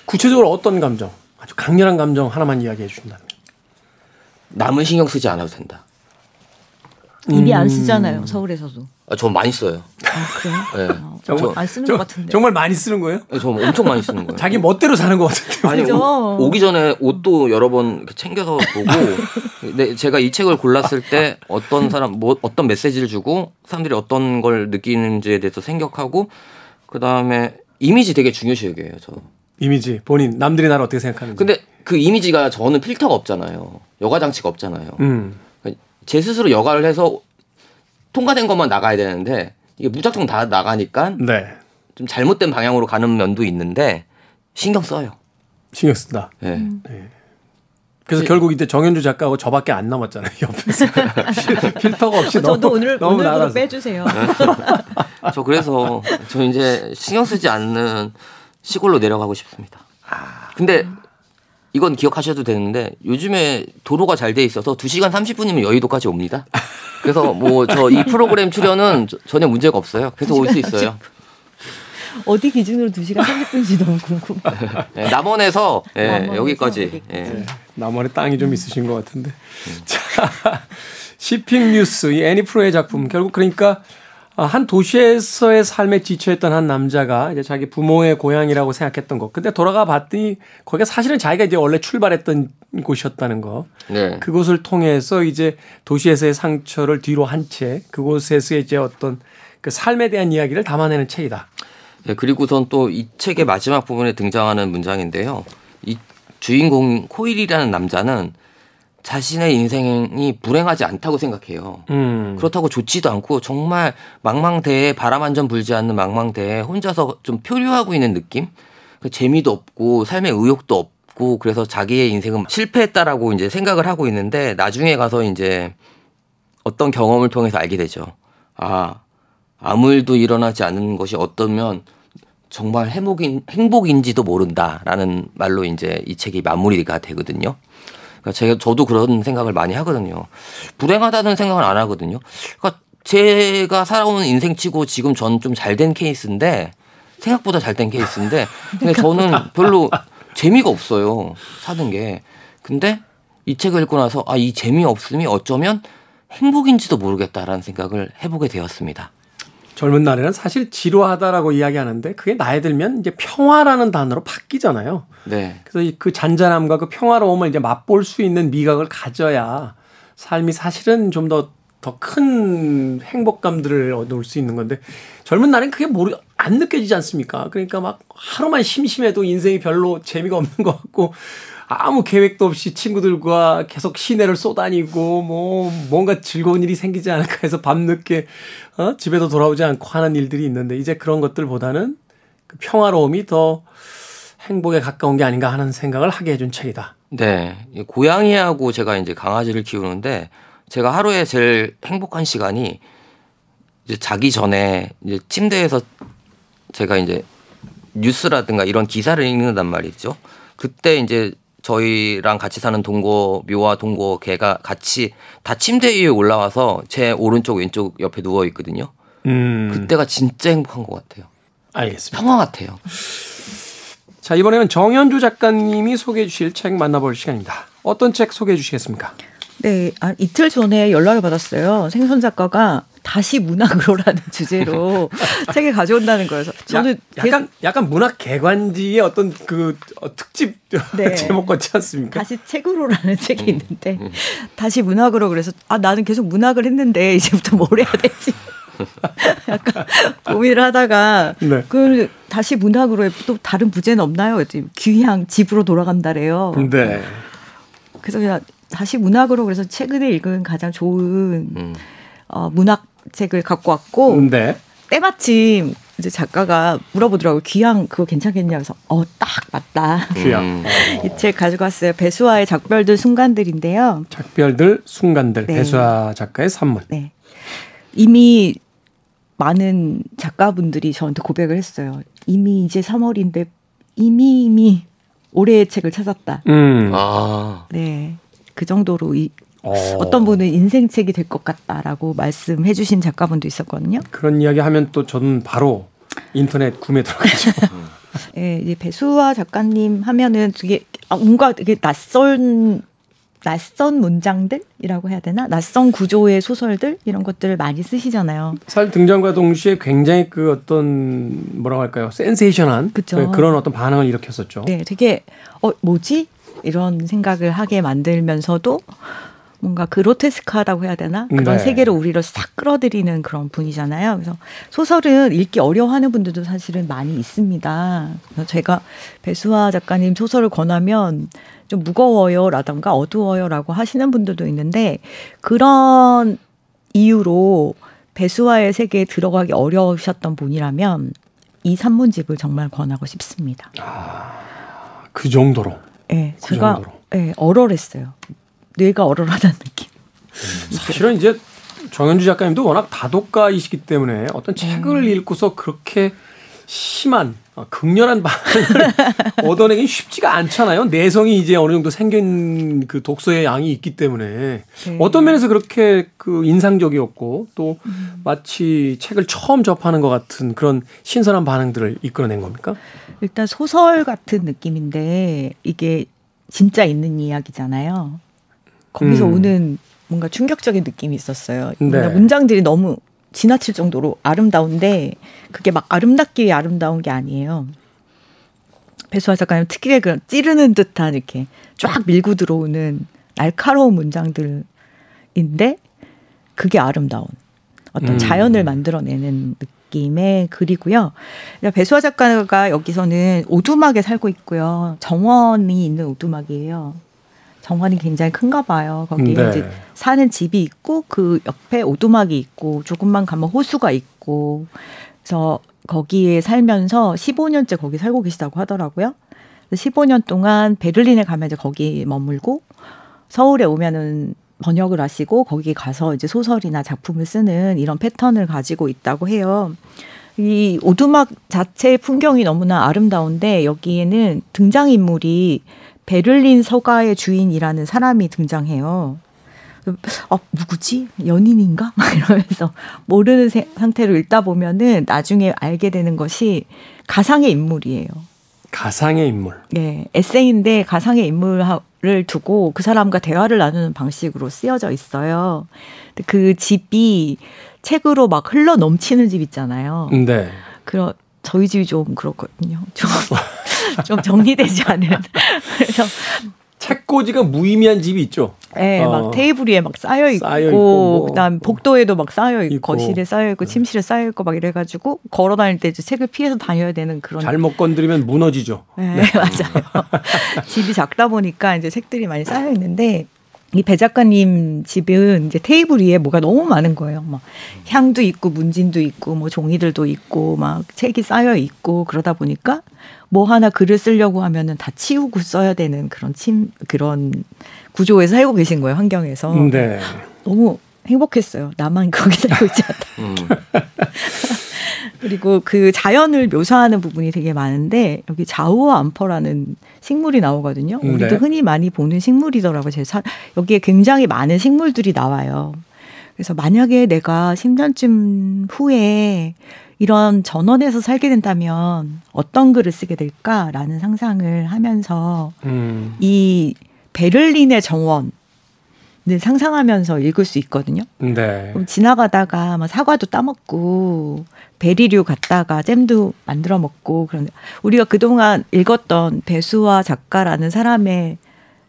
구체적으로 어떤 감정? 아주 강렬한 감정 하나만 이야기해 주신다면. 남은 신경 쓰지 않아도 된다. 입이 음. 안 쓰잖아요 서울에서도. 아, 저 많이 써요. 아 그래요? 예. 어, 저, 안 쓰는 저- 것 같은데. 정말 많이 쓰는 거예요? 예, 저 엄청 많이 쓰는 거예요. 자기 멋대로 사는 것 같은데. 아니? 오, 오기 전에 옷도 여러 번 챙겨서 보고 네, 제가 이 책을 골랐을 때 어떤 사람 뭐 어떤 메시지를 주고 사람들이 어떤 걸 느끼는지에 대해서 생각하고 그 다음에 이미지 되게 중요시 여겨요 저. 이미지 본인 남들이 나를 어떻게 생각하는지. 근데 그 이미지가 저는 필터가 없잖아요. 여가 장치가 없잖아요. 음. 제 스스로 여가를 해서 통과된 것만 나가야 되는데 이게 무작정 다 나가니까 네. 좀 잘못된 방향으로 가는 면도 있는데 신경 써요. 신경 쓴다. 예. 그래서 결국 이때 정현주 작가하고 저밖에 안 남았잖아요. 옆에서 필터가 없이 너무 저도 오늘 너무 나가서. 빼주세요. 저 그래서 저 이제 신경 쓰지 않는 시골로 내려가고 싶습니다. 근데 이건 기억하셔도 되는데 요즘에 도로가 잘 돼 있어서 2시간 30분이면 여의도까지 옵니다. 그래서 뭐 저 이 프로그램 출연은 저- 전혀 문제가 없어요. 그래서 올수 있어요. 어디 기준으로 2시간 30분인지 너무 궁금해. 예, 남원에서 예, 남원에서 여기까지. 예. 남원에 땅이 좀 있으신 것 같은데. 자, 시핑 뉴스 이 애니 프로의 작품 결국 그러니까 아, 한 도시에서의 삶에 지쳐있던 한 남자가 이제 자기 부모의 고향이라고 생각했던 것. 근데 돌아가 봤더니 거기가 사실은 자기가 이제 원래 출발했던 곳이었다는 거. 네. 그곳을 통해서 이제 도시에서의 상처를 뒤로 한 채 그곳에서의 이제 어떤 그 삶에 대한 이야기를 담아내는 책이다. 예, 그리고선 또 이 책의 마지막 부분에 등장하는 문장인데요. 이 주인공 코일이라는 남자는 자신의 인생이 불행하지 않다고 생각해요. 음. 그렇다고 좋지도 않고 정말 망망대해 바람 한 점 불지 않는 망망대해 혼자서 좀 표류하고 있는 느낌? 그 재미도 없고 삶의 의욕도 없고 그래서 자기의 인생은 실패했다라고 이제 생각을 하고 있는데 나중에 가서 이제 어떤 경험을 통해서 알게 되죠. 아, 아무 일도 일어나지 않는 것이 어떠면 정말 행복인, 행복인지도 모른다라는 말로 이제 이 책이 마무리가 되거든요. 그러니까 제가 저도 그런 생각을 많이 하거든요. 불행하다는 생각을 안 하거든요. 그러니까 제가 살아온 인생치고 지금 전 좀 잘 된 케이스인데 생각보다 잘 된 케이스인데 근데 저는 별로 재미가 없어요 사는 게. 근데 이 책을 읽고 나서 아 이 재미 없음이 어쩌면 행복인지도 모르겠다라는 생각을 해보게 되었습니다. 젊은 날에는 사실 지루하다라고 이야기하는데 그게 나이 들면 이제 평화라는 단어로 바뀌잖아요. 네. 그래서 이그 잔잔함과 그 평화로움을 이제 맛볼 수 있는 미각을 가져야 삶이 사실은 좀 더 더 큰 행복감들을 얻을 수 있는 건데 젊은 날엔 그게 모르 안 느껴지지 않습니까? 그러니까 막 하루만 심심해도 인생이 별로 재미가 없는 것 같고 아무 계획도 없이 친구들과 계속 시내를 쏘다니고 뭐 뭔가 즐거운 일이 생기지 않을까 해서 밤늦게 어? 집에도 돌아오지 않고 하는 일들이 있는데 이제 그런 것들보다는 그 평화로움이 더 행복에 가까운 게 아닌가 하는 생각을 하게 해준 책이다. 네. 고양이하고 제가 이제 강아지를 키우는데 제가 하루에 제일 행복한 시간이 이제 자기 전에 이제 침대에서 제가 이제 뉴스라든가 이런 기사를 읽는단 말이죠. 그때 이제 저희랑 같이 사는 동거 묘와 동거 개가 같이 다 침대 위에 올라와서 제 오른쪽 왼쪽 옆에 누워 있거든요. 음. 그때가 진짜 행복한 것 같아요. 알겠습니다. 평화 같아요. 자 이번에는 정현주 작가님이 소개해 주실 책 만나볼 시간입니다. 어떤 책 소개해 주시겠습니까? 네, 아, 이틀 전에 연락을 받았어요. 생선 작가가 다시 문학으로라는 주제로 책을 가져온다는 거여서 저는 야, 약간 약간 문학 개관지의 어떤 그 어, 특집 네. 제목 같지 않습니까? 다시 책으로라는 책이 음, 있는데 음. 다시 문학으로 그래서 아 나는 계속 문학을 했는데 이제부터 뭘 해야 되지? 약간 고민을 하다가 네. 그 다시 문학으로 또 다른 부제는 없나요? 귀향 집으로 돌아간다래요. 네. 그래서 그냥 다시 문학으로 그래서 최근에 읽은 가장 좋은 음. 어, 문학 책을 갖고 왔고 네. 때마침 이제 작가가 물어보더라고요. 귀향 그거 괜찮겠냐 그래서 어 딱 맞다. 귀향. 음. 이책 가지고 왔어요. 배수아의 작별들 순간들인데요. 작별들 순간들 네. 배수아 작가의 산문. 네. 이미 많은 작가분들이 저한테 고백을 했어요. 이미 이제 3월인데 이미 이미 올해의 책을 찾았다. 음. 아. 네. 그 정도로 이, 어. 어떤 분은 인생책이 될 것 같다라고 말씀해 주신 작가분도 있었거든요. 그런 이야기 하면 또 저는 바로 인터넷 구매 들어가죠. 예, 이제 배수아 작가님 하면은 되게 아, 뭔가 되게 낯선 낯선 문장들이라고 해야 되나? 낯선 구조의 소설들 이런 것들을 많이 쓰시잖아요. 사 등장과 동시에 굉장히 그 어떤 뭐라고 할까요? 센세이션한 네, 그런 어떤 반응을 일으켰었죠. 네, 되게 어 뭐지? 이런 생각을 하게 만들면서도 뭔가 그로테스크하다고 해야 되나 그런 네. 세계를 우리로 싹 끌어들이는 그런 분이잖아요. 그래서 소설은 읽기 어려워하는 분들도 사실은 많이 있습니다. 그래서 제가 배수아 작가님 소설을 권하면 좀 무거워요라던가 어두워요라고 하시는 분들도 있는데 그런 이유로 배수아의 세계에 들어가기 어려우셨던 분이라면 이 산문집을 정말 권하고 싶습니다. 아, 그 정도로. 네, 그 제가 정도로. 네, 얼얼했어요. 뇌가 얼얼하다는 느낌. 음, 사실은 이제 정현주 작가님도 워낙 다독가이시기 때문에 어떤 책을 음. 읽고서 그렇게 심한 어, 극렬한 반응을 얻어내긴 쉽지가 않잖아요. 내성이 이제 어느 정도 생긴 그 독서의 양이 있기 때문에 네. 어떤 면에서 그렇게 그 인상적이었고 또 음. 마치 책을 처음 접하는 것 같은 그런 신선한 반응들을 이끌어낸 겁니까? 일단 소설 같은 느낌인데 이게 진짜 있는 이야기잖아요. 거기서 음. 오는 뭔가 충격적인 느낌이 있었어요. 네. 문장들이 너무 지나칠 정도로 아름다운데 그게 막 아름답기 위해 아름다운 게 아니에요. 배수아 작가님 특유의 그런 찌르는 듯한 이렇게 쫙 밀고 들어오는 날카로운 문장들인데 그게 아름다운 어떤 음. 자연을 만들어내는 느낌의 글이고요. 배수아 작가가 여기서는 오두막에 살고 있고요. 정원이 있는 오두막이에요. 정원이 굉장히 큰가 봐요. 거기에 네. 이제 사는 집이 있고 그 옆에 오두막이 있고 조금만 가면 호수가 있고 그래서 거기에 살면서 15년째 거기 살고 계시다고 하더라고요. 15년 동안 베를린에 가면 이제 거기 머물고 서울에 오면은 번역을 하시고 거기 가서 이제 소설이나 작품을 쓰는 이런 패턴을 가지고 있다고 해요. 이 오두막 자체의 풍경이 너무나 아름다운데 여기에는 등장인물이 베를린 서가의 주인이라는 사람이 등장해요. 어, 누구지? 연인인가? 막 이러면서 모르는 세, 상태로 읽다 보면은 나중에 알게 되는 것이 가상의 인물이에요. 가상의 인물. 네, 에세이인데 가상의 인물을 두고 그 사람과 대화를 나누는 방식으로 쓰여져 있어요. 그 집이 책으로 막 흘러 넘치는 집 있잖아요. 네. 그런 저희 집이 좀 그렇거든요. 좀, 좀 정리되지 않은. 그래서 책꽂이가 무의미한 집이 있죠. 네, 어. 막 테이블 위에 막 쌓여 있고, 쌓여 있고 뭐. 그다음 복도에도 막 쌓여 있고, 있고. 거실에 쌓여 있고, 네. 침실에 쌓여 있고 막 이래 가지고 걸어 다닐 때 이제 책을 피해서 다녀야 되는 그런. 잘못 건드리면 무너지죠. 네, 네. 맞아요. 집이 작다 보니까 이제 책들이 많이 쌓여 있는데 이배 작가님 집은 이제 테이블 위에 뭐가 너무 많은 거예요. 막 향도 있고 문진도 있고 뭐 종이들도 있고 막 책이 쌓여 있고 그러다 보니까 뭐 하나 글을 쓰려고 하면은 다 치우고 써야 되는 그런 침 그런 구조에서 살고 계신 거예요 환경에서. 네. 너무 행복했어요. 나만 거기 살고 있지 않다. 음. 그리고 그 자연을 묘사하는 부분이 되게 많은데 여기 자우와 암퍼라는 식물이 나오거든요. 음, 우리도 네. 흔히 많이 보는 식물이더라고요. 제 사, 여기에 굉장히 많은 식물들이 나와요. 그래서 만약에 내가 10년쯤 후에 이런 전원에서 살게 된다면 어떤 글을 쓰게 될까라는 상상을 하면서 음. 이 베를린의 정원 을 상상하면서 읽을 수 있거든요. 네. 그럼 지나가다가 막 사과도 따먹고 베리류 갔다가 잼도 만들어 먹고 그런데 우리가 그동안 읽었던 배수와 작가라는 사람의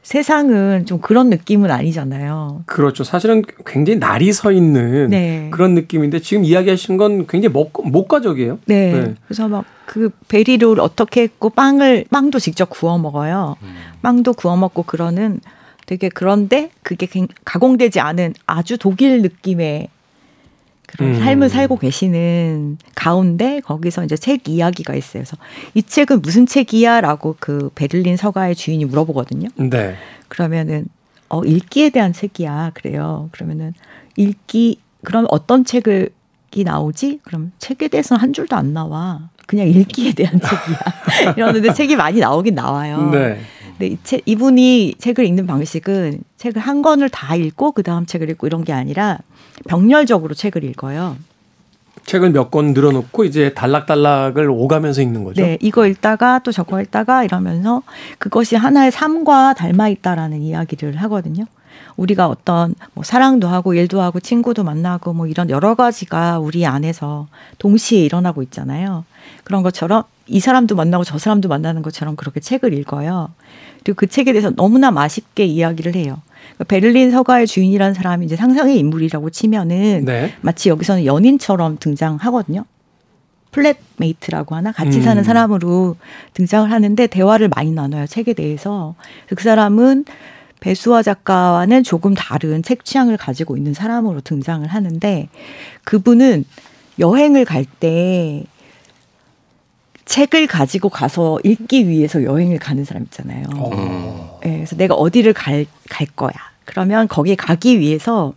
세상은 좀 그런 느낌은 아니잖아요. 그렇죠. 사실은 굉장히 날이 서 있는 네. 그런 느낌인데 지금 이야기하신 건 굉장히 목, 목가적이에요. 네. 네. 그래서 막 그 베리를 어떻게 했고 빵을 빵도 직접 구워 먹어요. 음. 빵도 구워 먹고 그러는 되게 그런데 그게 가공되지 않은 아주 독일 느낌의 그런 음. 삶을 살고 계시는 가운데 거기서 이제 책 이야기가 있어요. 그래서 이 책은 무슨 책이야라고 그 베를린 서가의 주인이 물어보거든요. 네. 그러면은 어 읽기에 대한 책이야 그래요. 그러면은 읽기 그럼 어떤 책을 이 나오지? 그럼 책에 대해서는 한 줄도 안 나와. 그냥 읽기에 대한 책이야. 이러는데 책이 많이 나오긴 나와요. 네. 근데 이 책, 이분이 책을 읽는 방식은 책을 한 권을 다 읽고 그 다음 책을 읽고 이런 게 아니라 병렬적으로 책을 읽어요. 책을 몇 권 늘어놓고 이제 단락단락을 오가면서 읽는 거죠. 네, 이거 읽다가 또 저거 읽다가 이러면서 그것이 하나의 삶과 닮아 있다라는 이야기를 하거든요. 우리가 어떤 뭐 사랑도 하고 일도 하고 친구도 만나고 뭐 이런 여러 가지가 우리 안에서 동시에 일어나고 있잖아요. 그런 것처럼 이 사람도 만나고 저 사람도 만나는 것처럼 그렇게 책을 읽어요. 그리고 그 책에 대해서 너무나 맛있게 이야기를 해요. 그러니까 베를린 서가의 주인이라는 사람이 이제 상상의 인물이라고 치면은 네. 마치 여기서는 연인처럼 등장하거든요. flatmate라고 하나 같이 사는 음. 사람으로 등장을 하는데 대화를 많이 나눠요 책에 대해서 그 사람은 배수화 작가와는 조금 다른 책 취향을 가지고 있는 사람으로 등장을 하는데 그분은 여행을 갈때 책을 가지고 가서 읽기 위해서 여행을 가는 사람 있잖아요. 어. 네, 그래서 내가 어디를 갈, 갈 거야. 그러면 거기에 가기 위해서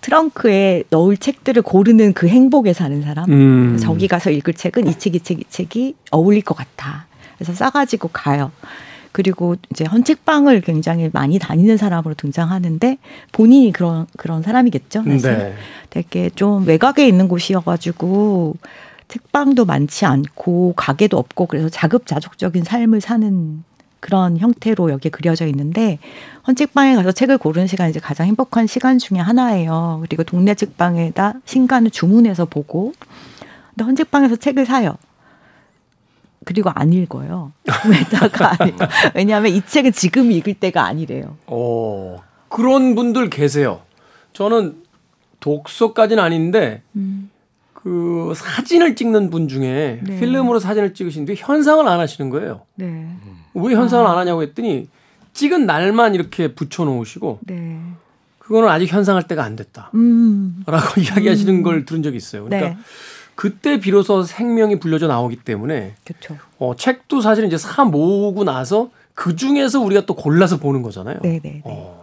트렁크에 넣을 책들을 고르는 그 행복에 사는 사람. 음. 저기 가서 읽을 책은 이 책, 이 책, 이 책이 어울릴 것 같아. 그래서 싸가지고 가요. 그리고 이제 헌책방을 굉장히 많이 다니는 사람으로 등장하는데 본인이 그런 그런 사람이겠죠. 사실 네. 되게 좀 외곽에 있는 곳이어가지고 책방도 많지 않고 가게도 없고 그래서 자급자족적인 삶을 사는 그런 형태로 여기에 그려져 있는데 헌책방에 가서 책을 고르는 시간이 이제 가장 행복한 시간 중에 하나예요. 그리고 동네 책방에다 신간을 주문해서 보고 근데 헌책방에서 책을 사요. 그리고 안 읽어요. 왜다가. 왜냐하면 이 책은 지금 읽을 때가 아니래요. 어 그런 분들 계세요. 저는 독서까지는 아닌데 음. 그 사진을 찍는 분 중에 네. 필름으로 사진을 뒤 현상을 안 하시는 거예요. 네. 왜 현상을 아. 안 하냐고 했더니 찍은 날만 이렇게 붙여 놓으시고 네. 그거는 아직 현상할 때가 안 됐다. 음. 라고 이야기하시는 음. 걸 들은 적이 있어요. 그러니까 네. 그때 비로소 생명이 불려져 나오기 때문에 그렇죠. 어, 책도 사실 이제 사 모으고 나서 그 중에서 우리가 또 골라서 보는 거잖아요. 네, 네, 네. 어.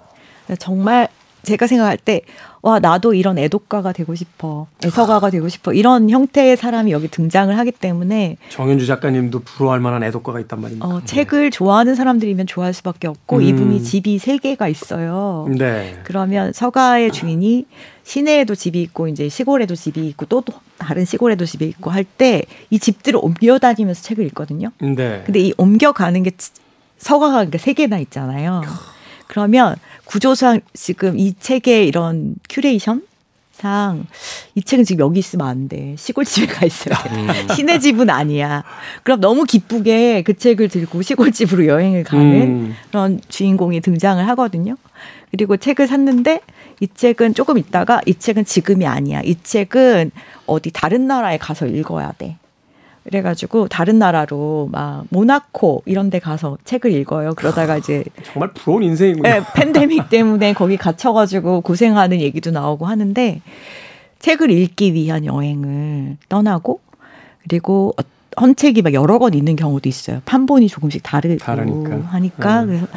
정말 제가 생각할 때, 와, 나도 이런 애독가가 되고 싶어. 애서가가 되고 싶어. 이런 형태의 사람이 여기 등장을 하기 때문에. 정현주 작가님도 부러워할 만한 애독가가 있단 말입니다. 어, 책을 좋아하는 사람들이면 좋아할 수밖에 없고, 음. 이분이 집이 세 개가 있어요. 네. 그러면 서가의 주인이 시내에도 집이 있고, 이제 시골에도 집이 있고, 또 다른 시골에도 집이 있고 할 때, 이 집들을 옮겨 다니면서 책을 읽거든요. 네. 근데 이 옮겨가는 게 서가가 세 개나 있잖아요. 그러면 구조상 지금 이 책의 이런 큐레이션 상이 책은 지금 여기 있으면 안 돼. 시골집에 가 있어야 돼. 음. 시내 집은 아니야. 그럼 너무 기쁘게 그 책을 들고 시골집으로 여행을 가는 음. 그런 주인공이 등장을 하거든요. 그리고 책을 샀는데 이 책은 조금 있다가 이 책은 지금이 아니야. 이 책은 어디 다른 나라에 가서 읽어야 돼. 그래가지고 다른 나라로 막 모나코 이런 데 가서 책을 읽어요. 그러다가 이제 정말 부러운 인생이군요. 네, 팬데믹 때문에 거기 갇혀가지고 고생하는 얘기도 나오고 하는데 책을 읽기 위한 여행을 떠나고 그리고 헌 책이 막 여러 권 있는 경우도 있어요. 판본이 조금씩 다르고 다르니까. 하니까 네. 그래서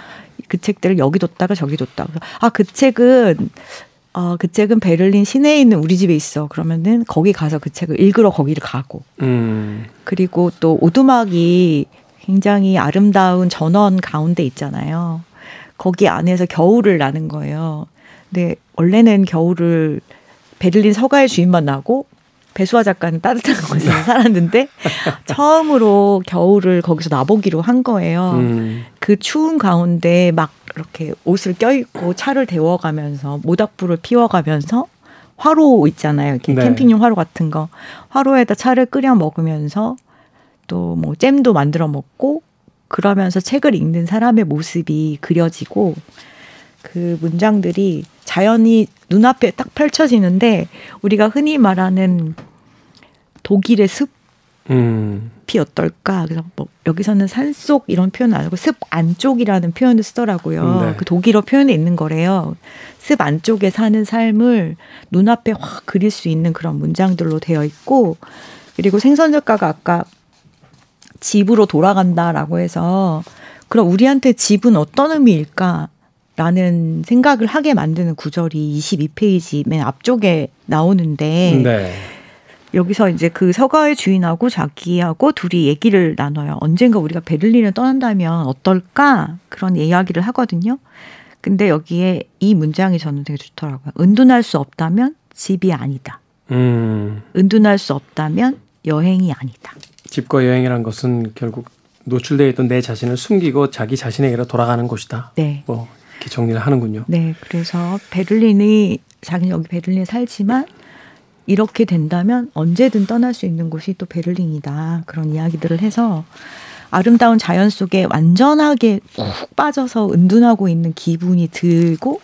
그 책들을 여기 뒀다가 저기 뒀다가 아그 책은 어, 그 책은 베를린 시내에 있는 우리 집에 있어. 그러면은 거기 가서 그 책을 읽으러 거기를 가고. 음. 그리고 또 오두막이 굉장히 아름다운 전원 가운데 있잖아요. 거기 안에서 겨울을 나는 거예요. 근데 원래는 겨울을 베를린 서가의 주인만 나고 배수아 작가는 따뜻한 곳에서 살았는데 처음으로 겨울을 거기서 나보기로 한 거예요. 음. 그 추운 가운데 막 이렇게 옷을 껴입고 차를 데워가면서 모닥불을 피워가면서 화로 있잖아요. 이렇게 네. 캠핑용 화로 같은 거. 화로에다 차를 끓여 먹으면서 또 뭐 잼도 만들어 먹고 그러면서 책을 읽는 사람의 모습이 그려지고 그 문장들이 자연이 눈앞에 딱 펼쳐지는데 우리가 흔히 말하는 독일의 숲 이 음. 어떨까? 그래서 뭐 여기서는 산속 이런 표현 안 하고 습 안쪽이라는 표현을 쓰더라고요. 네. 그 독일어 표현에 있는 거래요. 습 안쪽에 사는 삶을 눈앞에 확 그릴 수 있는 그런 문장들로 되어 있고 그리고 생선 작가가 아까 집으로 돌아간다라고 해서 그럼 우리한테 집은 어떤 의미일까? 라는 생각을 하게 만드는 구절이 22페이지 맨 앞쪽에 나오는데 네. 여기서 이제 그 서가의 주인하고 자기하고 둘이 얘기를 나눠요. 언젠가 우리가 베를린을 떠난다면 어떨까? 그런 이야기를 하거든요. 근데 여기에 이 문장이 저는 되게 좋더라고요. 은둔할 수 없다면 집이 아니다. 음. 은둔할 수 없다면 여행이 아니다. 집과 여행이란 것은 결국 노출되어 있던 내 자신을 숨기고 자기 자신에게로 돌아가는 곳이다. 네. 뭐 이렇게 정리를 하는군요. 네. 그래서 베를린이 자기는 여기 베를린에 살지만 이렇게 된다면 언제든 떠날 수 있는 곳이 또 베를린이다. 그런 이야기들을 해서 아름다운 자연 속에 완전하게 푹 빠져서 은둔하고 있는 기분이 들고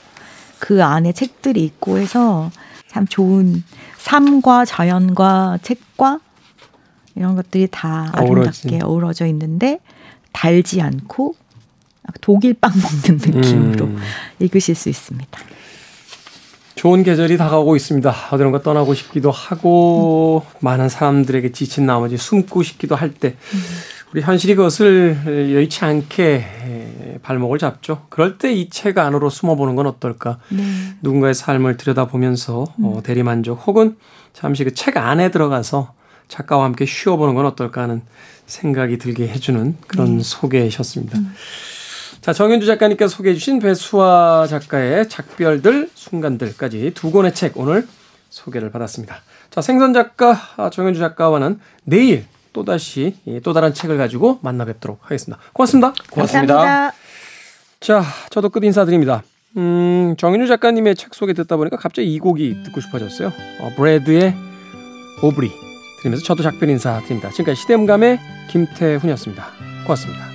그 안에 책들이 있고 해서 참 좋은 삶과 자연과 책과 이런 것들이 다 아름답게 어우러지. 어우러져 있는데 달지 않고 독일 빵 먹는 느낌으로 음. 읽으실 수 있습니다. 좋은 계절이 다가오고 있습니다. 어디론가 떠나고 싶기도 하고 음. 많은 사람들에게 지친 나머지 숨고 싶기도 할 때 우리 현실이 그것을 여의치 않게 발목을 잡죠. 그럴 때 이 책 안으로 숨어보는 건 어떨까? 네. 누군가의 삶을 들여다보면서 어, 음. 어, 대리만족 혹은 잠시 그 책 안에 들어가서 작가와 함께 쉬어보는 건 어떨까 하는 생각이 들게 해주는 그런 네. 소개셨습니다. 음. 자, 정현주 작가님께서 소개해 주신 배수아 작가의 작별들, 순간들까지 두 권의 책 오늘 소개를 받았습니다. 자, 생선 작가 아, 정현주 작가와는 내일 또다시 또 다른 책을 가지고 만나 뵙도록 하겠습니다. 고맙습니다. 고맙습니다. 감사합니다. 자, 저도 끝 인사드립니다. 음, 정현주 작가님의 책 소개 듣다 보니까 갑자기 이 곡이 듣고 싶어졌어요. 어, 브래드의 오브리 들으면서 저도 작별 인사 드립니다. 지금까지 시대음감의 김태훈이었습니다. 고맙습니다.